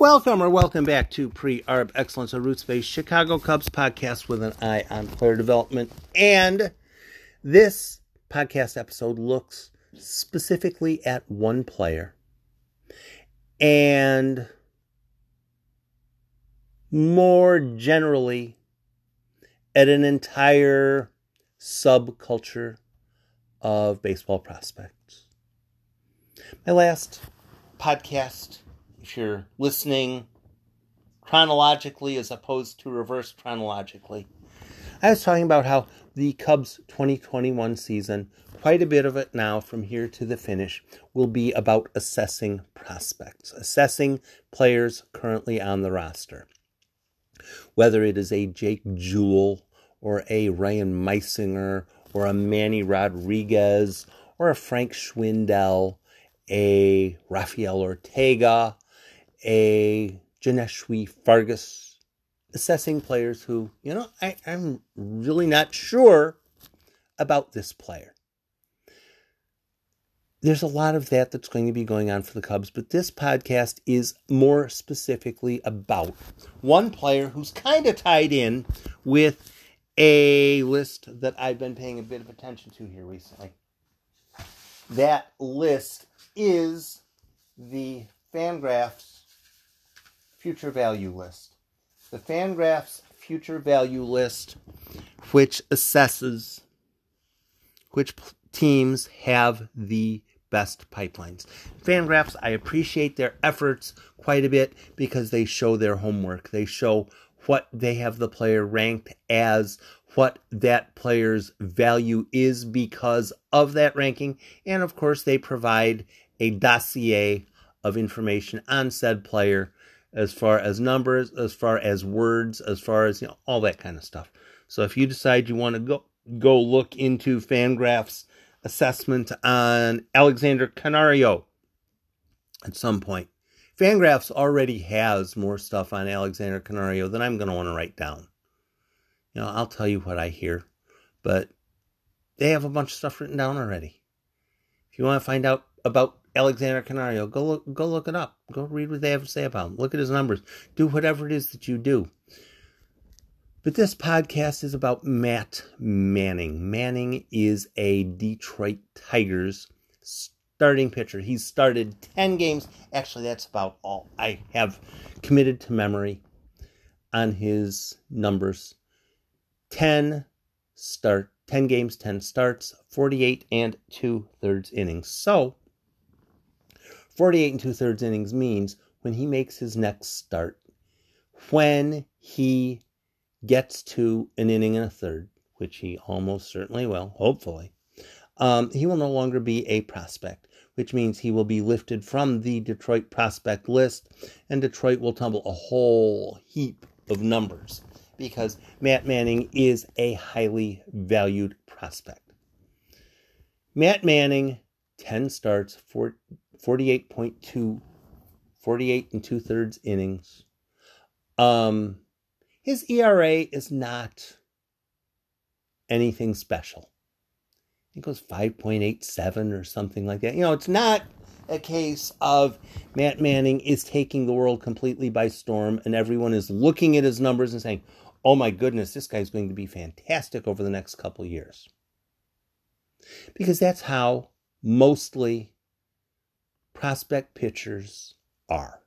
Welcome or welcome back to Pre Arb Excellence, a roots based Chicago Cubs podcast with an eye on player development. And this podcast episode looks specifically at one player and more generally at an entire subculture of baseball prospects. My last podcast, you're listening chronologically as opposed to reverse chronologically, I was talking about how the Cubs 2021 season, quite a bit of it now from here to the finish, will be about assessing prospects, assessing players currently on the roster. Whether it is a Jake Jewell or a Ryan Meisinger or a Manny Rodriguez or a Frank Schwindel, a Rafael Ortega, a Johneshwy Fargas, assessing players who, you know, I, I'm really not sure about this player. There's a lot of that that's going to be going on for the Cubs, but this podcast is more specifically about one player who's kind of tied in with a list that I've been paying a bit of attention to here recently. That list is the Fangraphs future value list. The Fangraphs future value list, which assesses which teams have the best pipelines. Fangraphs, I appreciate their efforts quite a bit because they show their homework. They show what they have the player ranked as, what that player's value is because of that ranking, and of course, they provide a dossier of information on said player as far as numbers, as far as words, as far as you know, all that kind of stuff. So if you decide you want to go go look into Fangraphs assessment on Alexander Canario at some point, Fangraphs already has more stuff on Alexander Canario than I'm going to want to write down. You know, I'll tell you what I hear, but they have a bunch of stuff written down already. If you want to find out about Alexander Canario, go look, go look it up. Go read what they have to say about him. Look at his numbers. Do whatever it is that you do. But this podcast is about Matt Manning. Manning is a Detroit Tigers starting pitcher. He's started 10 games. Actually, that's about all I have committed to memory on his numbers. 10 start 10 games, 10 starts, 48 and 2 thirds innings. So, 48 and 2 thirds innings means when he makes his next start, when he gets to an inning and a third, which he almost certainly will, hopefully, um, he will no longer be a prospect which means he will be lifted from the Detroit prospect list, and Detroit will tumble a whole heap of numbers because Matt Manning is a highly valued prospect. Matt Manning, 10 starts, 48.2, 48 and two thirds innings. Um, his ERA is not anything special. It goes 5.87 or something like that. You know, it's not a case of Matt Manning is taking the world completely by storm and everyone is looking at his numbers and saying, oh my goodness, this guy's going to be fantastic over the next couple years. Because that's how mostly prospect pitchers are.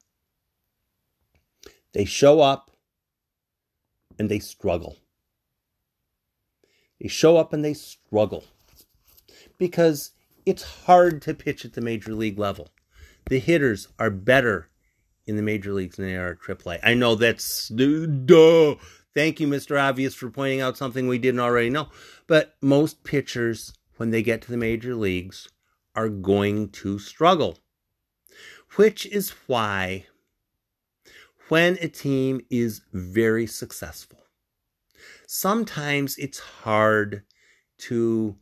They show up and they struggle. They show up and they struggle because it's hard to pitch at the major league level. The hitters are better in the major leagues than they are at AAA. I know that's duh. Thank you, Mr. Obvious, for pointing out something we didn't already know. But most pitchers, when they get to the major leagues, are going to struggle. Which is why, when a team is very successful, sometimes it's hard to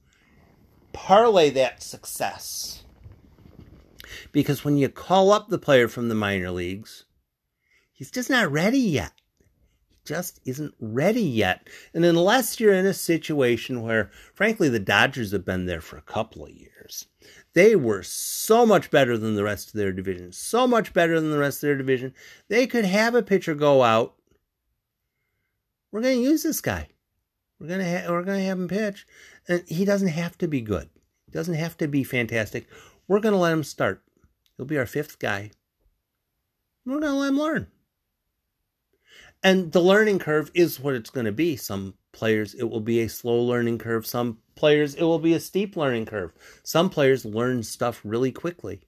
parlay that success. Because when you call up the player from the minor leagues, he's just not ready yet. Just isn't ready yet. And unless you're in a situation where, frankly, the Dodgers have been there for a couple of years, they were so much better than the rest of their division, so much better than the rest of their division. They could have a pitcher go out. We're going to use this guy. We're going to ha- we're going to have him pitch, and he doesn't have to be good. He doesn't have to be fantastic. We're going to let him start. He'll be our fifth guy. We're going to let him learn. And the learning curve is what it's going to be. Some players, it will be a slow learning curve. Some players, it will be a steep learning curve. Some players learn stuff really quickly.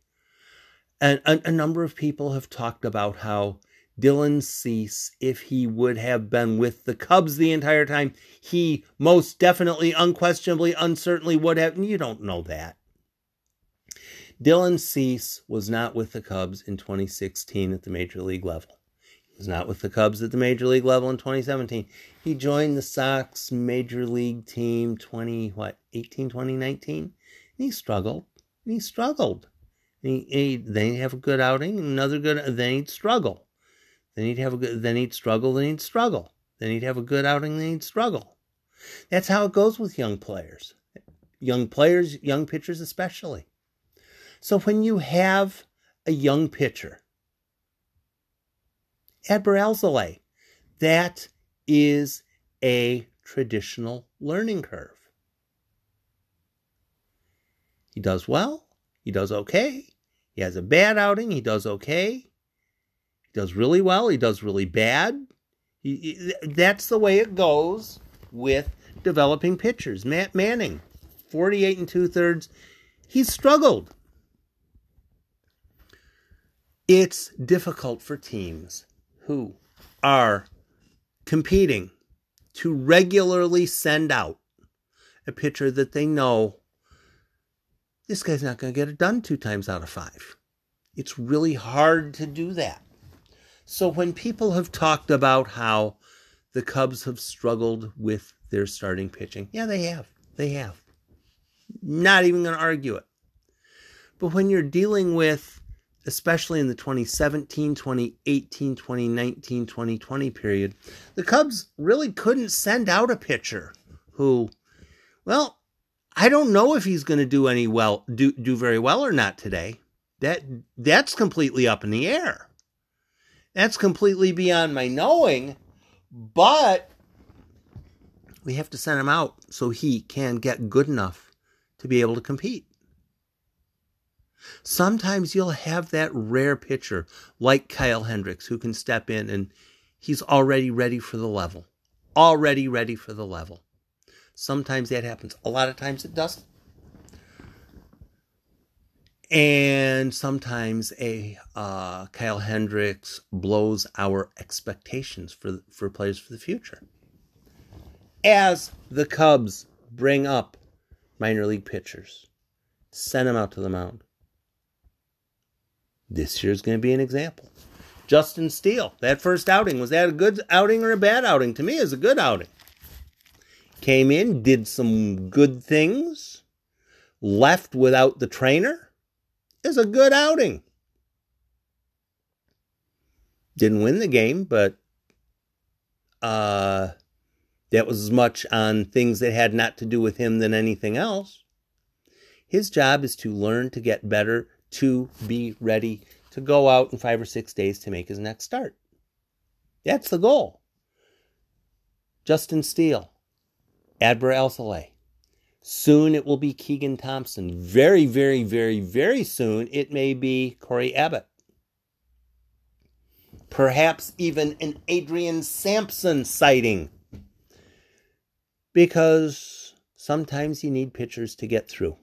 And a, a number of people have talked about how Dylan Cease, if he would have been with the Cubs the entire time, he most definitely, unquestionably, uncertainly would have. You don't know that. Dylan Cease was not with the Cubs in 2016 at the major league level was not with the Cubs at the major league level in 2017. He joined the Sox major league team 20 what 18 2019. And he struggled. And he struggled. And he, he, then he'd have a good outing, another good. Then he'd struggle. Then he'd have a good. Then he'd struggle. Then he'd struggle. Then he'd have a good outing. Then he'd struggle. That's how it goes with young players, young players, young pitchers especially. So when you have a young pitcher Adbert Alzolay. That is a traditional learning curve. He does well, he does okay. He has a bad outing, he does okay. He does really well, he does really bad. He, he, that's the way it goes with developing pitchers. Matt Manning, 48 and two thirds, he's struggled. It's difficult for teams who are competing to regularly send out a pitcher that they know this guy's not going to get it done two times out of five. It's really hard to do that. So when people have talked about how the Cubs have struggled with their starting pitching, yeah, they have. They have. Not even going to argue it. But when you're dealing with especially in the 2017, 2018, 2019, 2020 period, the Cubs really couldn't send out a pitcher who, well, I don't know if he's going to do any well, do do very well or not today. That that's completely up in the air. That's completely beyond my knowing, but we have to send him out so he can get good enough to be able to compete. Sometimes you'll have that rare pitcher like Kyle Hendricks who can step in and he's already ready for the level. Already ready for the level. Sometimes that happens. A lot of times it doesn't. And sometimes a uh, Kyle Hendricks blows our expectations for for players for the future. As the Cubs bring up minor league pitchers, send them out to the mound. This year's going to be an example. Justin Steele, that first outing, was that a good outing or a bad outing? To me, it's a good outing. Came in, did some good things, left without the trainer. Is a good outing. Didn't win the game, but uh, that was as much on things that had not to do with him than anything else. His job is to learn to get better to be ready to go out in five or six days to make his next start. That's the goal. Justin Steele, Adbert Alzolay. Soon it will be Keegan Thompson. Very, very, very, very soon it may be Corey Abbott. Perhaps even an Adrian Sampson sighting. Because sometimes you need pitchers to get through.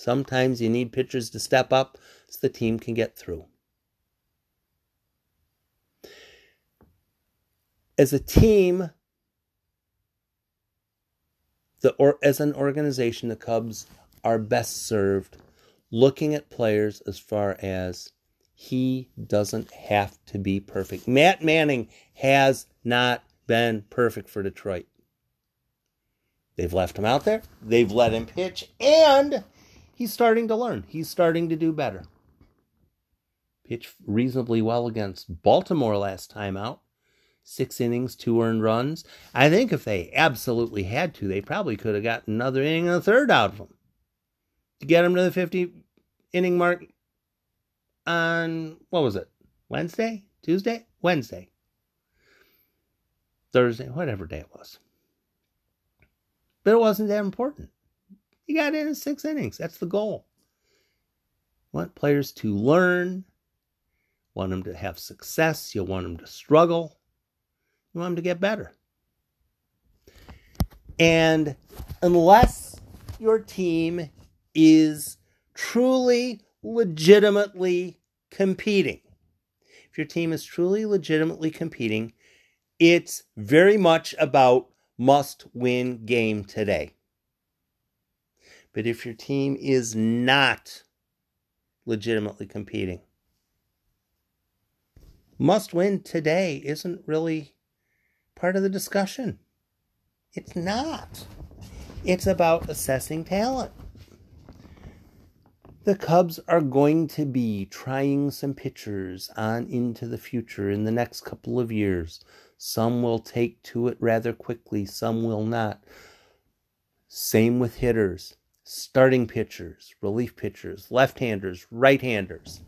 Sometimes you need pitchers to step up so the team can get through. As a team, the or as an organization, the Cubs are best served looking at players as far as he doesn't have to be perfect. Matt Manning has not been perfect for Detroit. They've left him out there. They've let him pitch, and he's starting to learn. He's starting to do better. Pitched reasonably well against Baltimore last time out. Six innings, two earned runs. I think if they absolutely had to, they probably could have gotten another inning and a third out of him to get him to the 50 inning mark on, what was it, Wednesday? Tuesday? Wednesday. Thursday, whatever day it was. But it wasn't that important. You got in six innings. That's the goal. Want players to learn, want them to have success, you want them to struggle, you want them to get better. And unless your team is truly, legitimately competing, if your team is truly, legitimately competing, it's very much about must win game today. But if your team is not legitimately competing, must win today isn't really part of the discussion. It's not. It's about assessing talent. The Cubs are going to be trying some pitchers on into the future in the next couple of years. Some will take to it rather quickly, some will not. Same with hitters, starting pitchers, relief pitchers, left handers, right handers.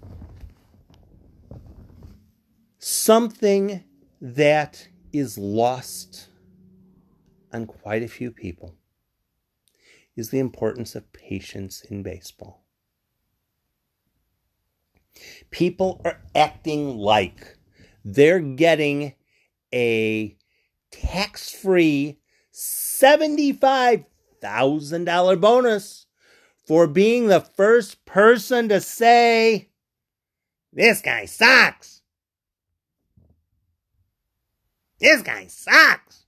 Something that is lost on quite a few people is the importance of patience in baseball. People are acting like they're getting a tax free $75,000 bonus for being the first person to say, This guy sucks. This guy sucks.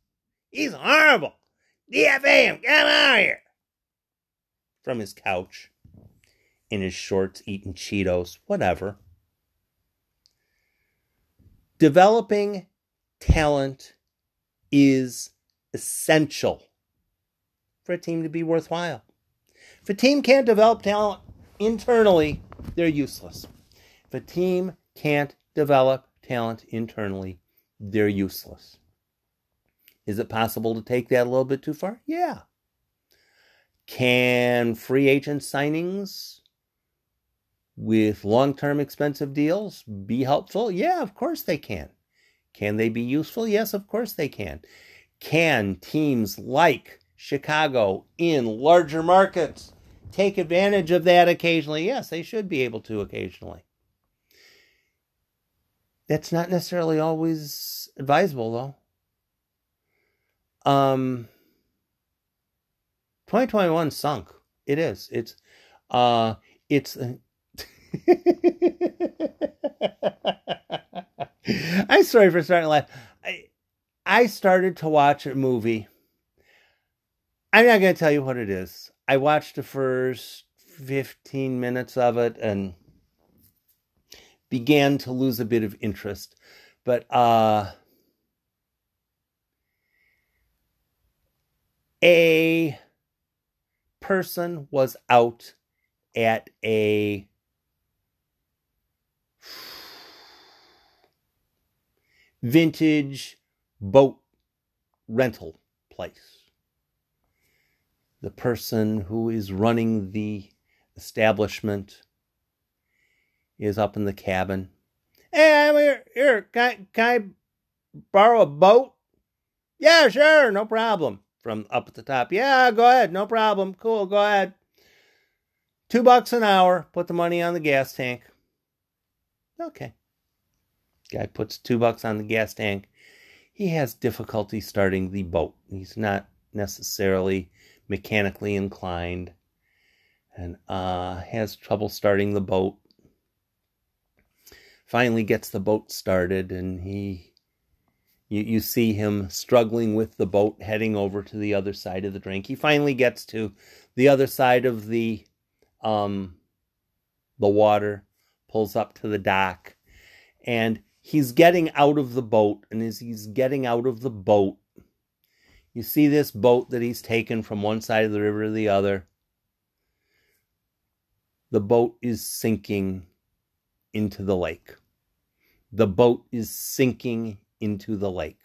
He's horrible. DFA him. Get out of here. From his couch, in his shorts, eating Cheetos, whatever. Developing talent is essential for a team to be worthwhile. If a team can't develop talent internally, they're useless. If a team can't develop talent internally, they're useless. Is it possible to take that a little bit too far? Yeah. Can free agent signings with long term expensive deals be helpful? Yeah, of course they can. Can they be useful? Yes, of course they can. Can teams like Chicago in larger markets take advantage of that occasionally? Yes, they should be able to occasionally. That's not necessarily always advisable, though. Um, 2021 sunk. It is. It's, uh, it's. I'm sorry for starting to laugh. I, I started to watch a movie. I'm not going to tell you what it is. I watched the first 15 minutes of it and began to lose a bit of interest. But uh, a person was out at a vintage boat rental place. The person who is running the establishment is up in the cabin. Hey, I'm here. Here, can can I borrow a boat? Yeah, sure, no problem. From up at the top. Yeah, go ahead, no problem. Cool, go ahead. Two bucks an hour. Put the money on the gas tank. Okay. Guy puts two bucks on the gas tank. He has difficulty starting the boat. He's not necessarily mechanically inclined and uh, has trouble starting the boat. Finally gets the boat started and he you, you see him struggling with the boat heading over to the other side of the drink. He finally gets to the other side of the um the water, pulls up to the dock, and he's getting out of the boat, and as he's getting out of the boat, you see this boat that he's taken from one side of the river to the other. The boat is sinking into the lake. The boat is sinking into the lake.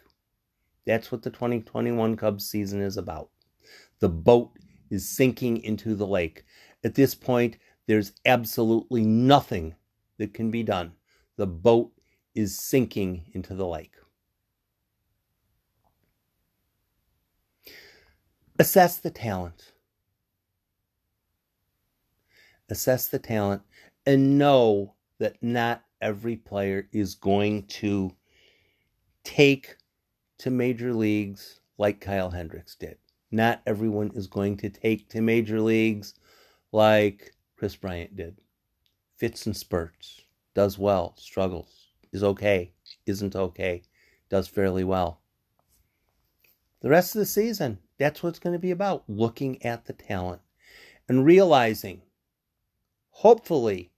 That's what the 2021 Cubs season is about. The boat is sinking into the lake. At this point, there's absolutely nothing that can be done. The boat is sinking into the lake. Assess the talent. Assess the talent and know that not every player is going to take to major leagues like Kyle Hendricks did. Not everyone is going to take to major leagues like Kris Bryant did. Fits and spurts, does well, struggles, is okay, isn't okay, does fairly well. The rest of the season, that's what it's going to be about looking at the talent and realizing, hopefully,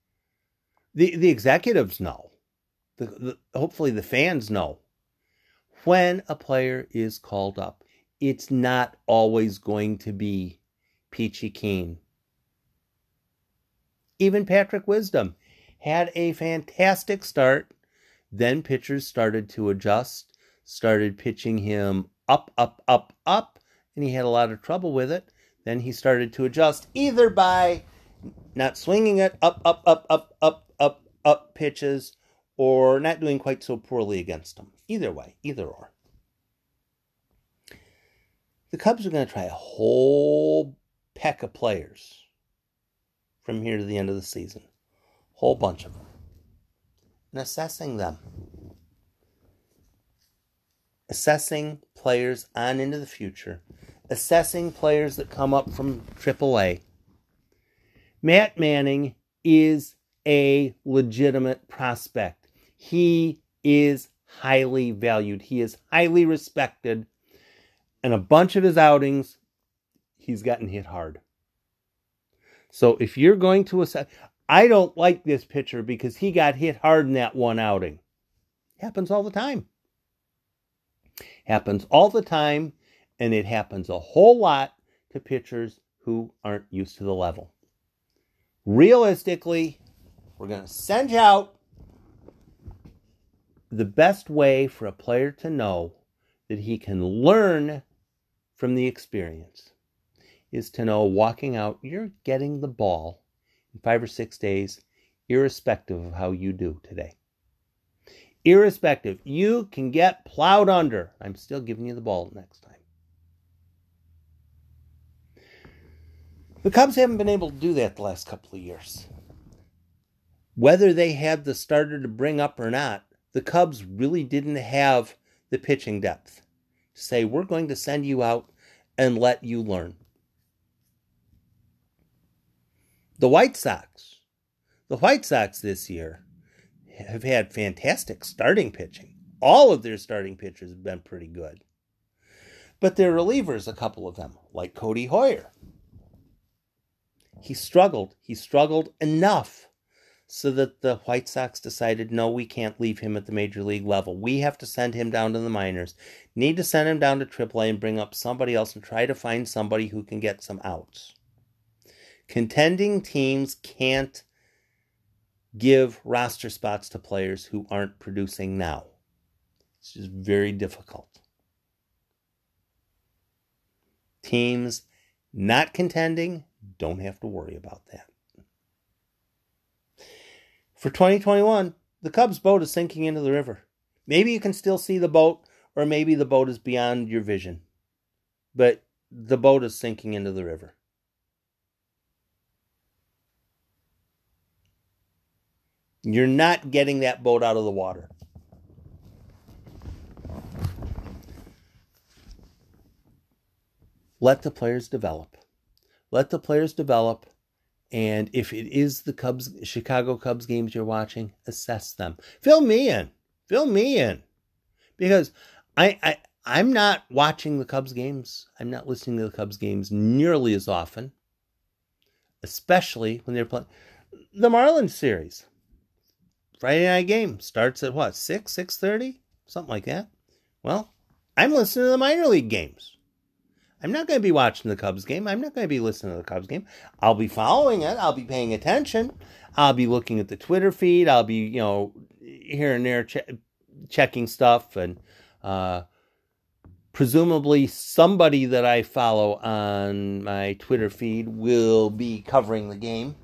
the, the executives know, the, the, hopefully, the fans know when a player is called up. It's not always going to be peachy keen even Patrick Wisdom had a fantastic start. Then pitchers started to adjust, started pitching him up, up, up, up, and he had a lot of trouble with it. Then he started to adjust either by not swinging it up, up, up, up, up, up, up pitches or not doing quite so poorly against them. Either way, either or. The Cubs are going to try a whole peck of players from here to the end of the season. Whole bunch of them. And assessing them. Assessing players on into the future. Assessing players that come up from AAA. Matt Manning is a legitimate prospect. He is highly valued. He is highly respected. And a bunch of his outings, he's gotten hit hard. So if you're going to assess, I don't like this pitcher because he got hit hard in that one outing. Happens all the time. Happens all the time, and it happens a whole lot to pitchers who aren't used to the level. Realistically, we're going to send you out. The best way for a player to know that he can learn from the experience is to know walking out, you're getting the ball in five or six days, irrespective of how you do today. Irrespective, you can get plowed under. I'm still giving you the ball next time. The Cubs haven't been able to do that the last couple of years. Whether they had the starter to bring up or not, the Cubs really didn't have the pitching depth. Say, we're going to send you out and let you learn. The White Sox. The White Sox this year have had fantastic starting pitching. All of their starting pitchers have been pretty good. But their relievers, a couple of them, like Cody Heuer. He struggled. He struggled enough so that the White Sox decided no, we can't leave him at the major league level. We have to send him down to the minors. Need to send him down to AAA and bring up somebody else and try to find somebody who can get some outs. Contending teams can't give roster spots to players who aren't producing now. It's just very difficult. Teams not contending don't have to worry about that. For 2021, the Cubs boat is sinking into the river. Maybe you can still see the boat, or maybe the boat is beyond your vision. But the boat is sinking into the river. You're not getting that boat out of the water. Let the players develop. Let the players develop. And if it is the Cubs, Chicago Cubs games you're watching, assess them. Fill me in. Fill me in. Because I, I I'm not watching the Cubs games. I'm not listening to the Cubs games nearly as often. Especially when they're playing the Marlins series. Friday night game starts at what six six thirty something like that. Well, I'm listening to the minor league games. I'm not going to be watching the Cubs game. I'm not going to be listening to the Cubs game. I'll be following it. I'll be paying attention. I'll be looking at the Twitter feed. I'll be, you know, here and there ch- checking stuff and uh, presumably somebody that I follow on my Twitter feed will be covering the game.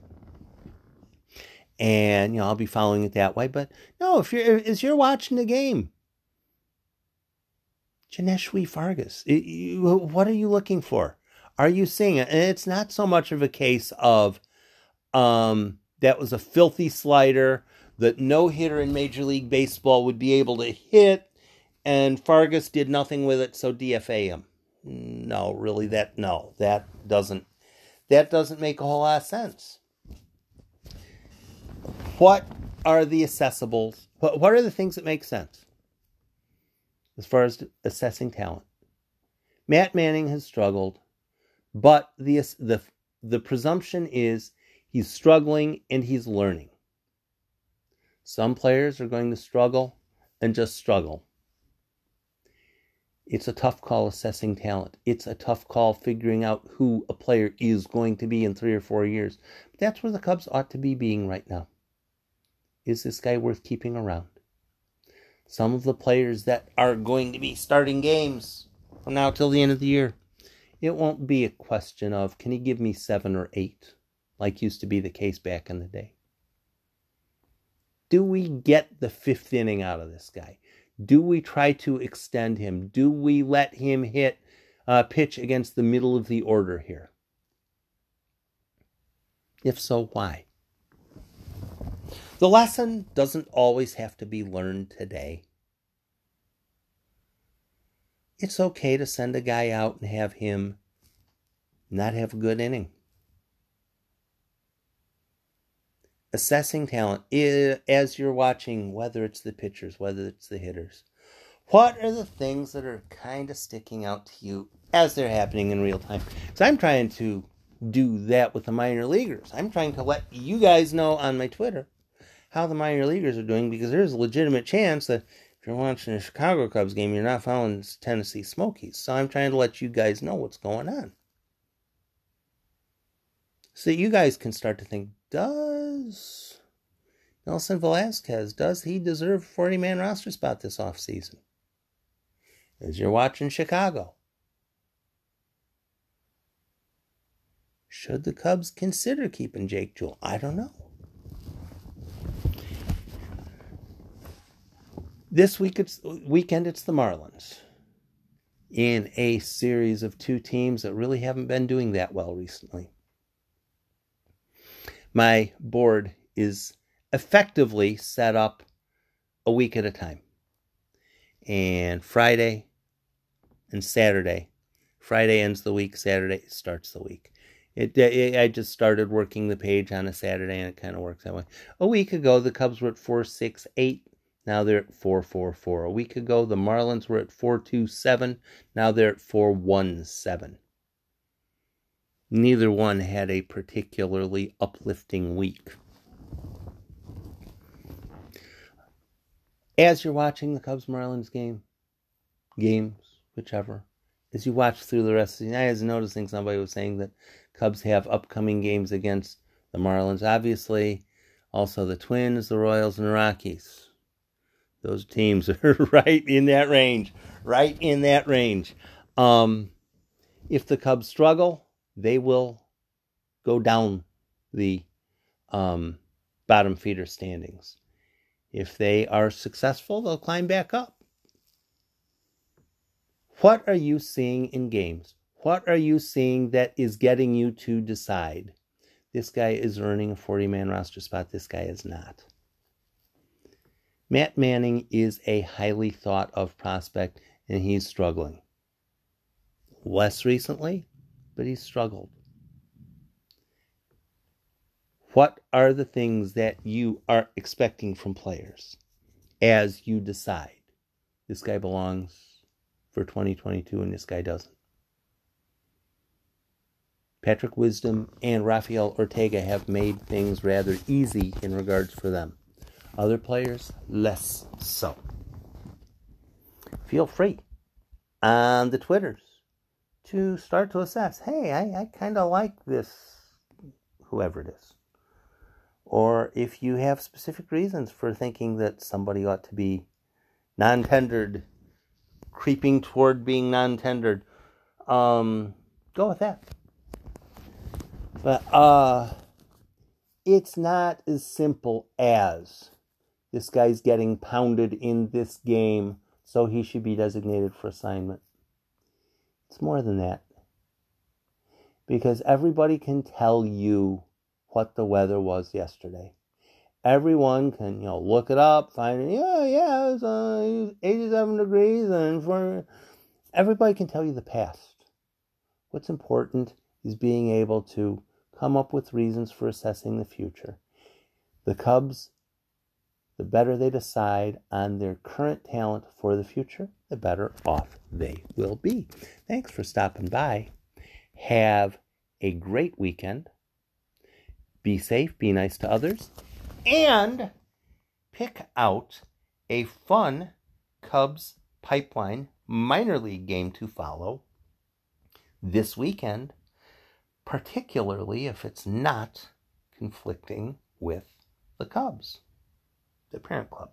And you know, I'll be following it that way. But no, if you're as you're watching the game, Johneshwy Fargas, what are you looking for? Are you seeing it? And it's not so much of a case of um, that was a filthy slider that no hitter in Major League Baseball would be able to hit, and Fargas did nothing with it, so DFA him. No, really, that no, that doesn't that doesn't make a whole lot of sense. What are the assessables? What, what are the things that make sense as far as assessing talent? Matt Manning has struggled, but the the the presumption is he's struggling and he's learning. Some players are going to struggle and just struggle. It's a tough call assessing talent. It's a tough call figuring out who a player is going to be in three or four years. But that's where the Cubs ought to be being right now. Is this guy worth keeping around? Some of the players that are going to be starting games from now till the end of the year, it won't be a question of can he give me seven or eight, like used to be the case back in the day. Do we get the fifth inning out of this guy? Do we try to extend him? Do we let him hit a pitch against the middle of the order here? If so, why? The lesson doesn't always have to be learned today. It's okay to send a guy out and have him not have a good inning. assessing talent as you're watching, whether it's the pitchers, whether it's the hitters. What are the things that are kind of sticking out to you as they're happening in real time? So I'm trying to do that with the minor leaguers. I'm trying to let you guys know on my Twitter how the minor leaguers are doing because there's a legitimate chance that if you're watching a Chicago Cubs game, you're not following Tennessee Smokies. So I'm trying to let you guys know what's going on. So you guys can start to think, does Nelson Velazquez, does he deserve a 40 man roster spot this offseason? As you're watching Chicago. Should the Cubs consider keeping Jake Jewell? I don't know. This week it's weekend it's the Marlins in a series of two teams that really haven't been doing that well recently my board is effectively set up a week at a time. And Friday and Saturday, Friday ends the week, Saturday starts the week. It, it, I just started working the page on a Saturday and it kind of works that way. A week ago, the Cubs were at 468. Now they're at 444. A week ago, the Marlins were at 427. Now they're at 417 neither one had a particularly uplifting week. As you're watching the Cubs Marlins game, games, whichever, as you watch through the rest of the night, I was noticing somebody was saying that Cubs have upcoming games against the Marlins. Obviously, also the Twins, the Royals, and the Rockies. Those teams are right in that range. Right in that range. Um, if the Cubs struggle, they will go down the um, bottom feeder standings. If they are successful, they'll climb back up. What are you seeing in games? What are you seeing that is getting you to decide this guy is earning a 40 man roster spot, this guy is not? Matt Manning is a highly thought of prospect and he's struggling. Less recently, but he struggled. What are the things that you are expecting from players as you decide this guy belongs for 2022 and this guy doesn't? Patrick Wisdom and Rafael Ortega have made things rather easy in regards for them. Other players, less so. Feel free on the Twitters to start to assess hey, I, I kind of like this, whoever it is. Or if you have specific reasons for thinking that somebody ought to be non tendered, creeping toward being non tendered. Um, go with that. But uh, it's not as simple as this guy's getting pounded in this game, so he should be designated for assignment. It's more than that. Because everybody can tell you what the weather was yesterday. Everyone can, you know, look it up, find it. Yeah, yeah, uh, it was 87 degrees, and for everybody can tell you the past. What's important is being able to come up with reasons for assessing the future. The Cubs, the better they decide on their current talent for the future, the better off they will be. Thanks for stopping by. Have a great weekend. Be safe, be nice to others, and pick out a fun Cubs pipeline minor league game to follow this weekend, particularly if it's not conflicting with the Cubs, the parent club.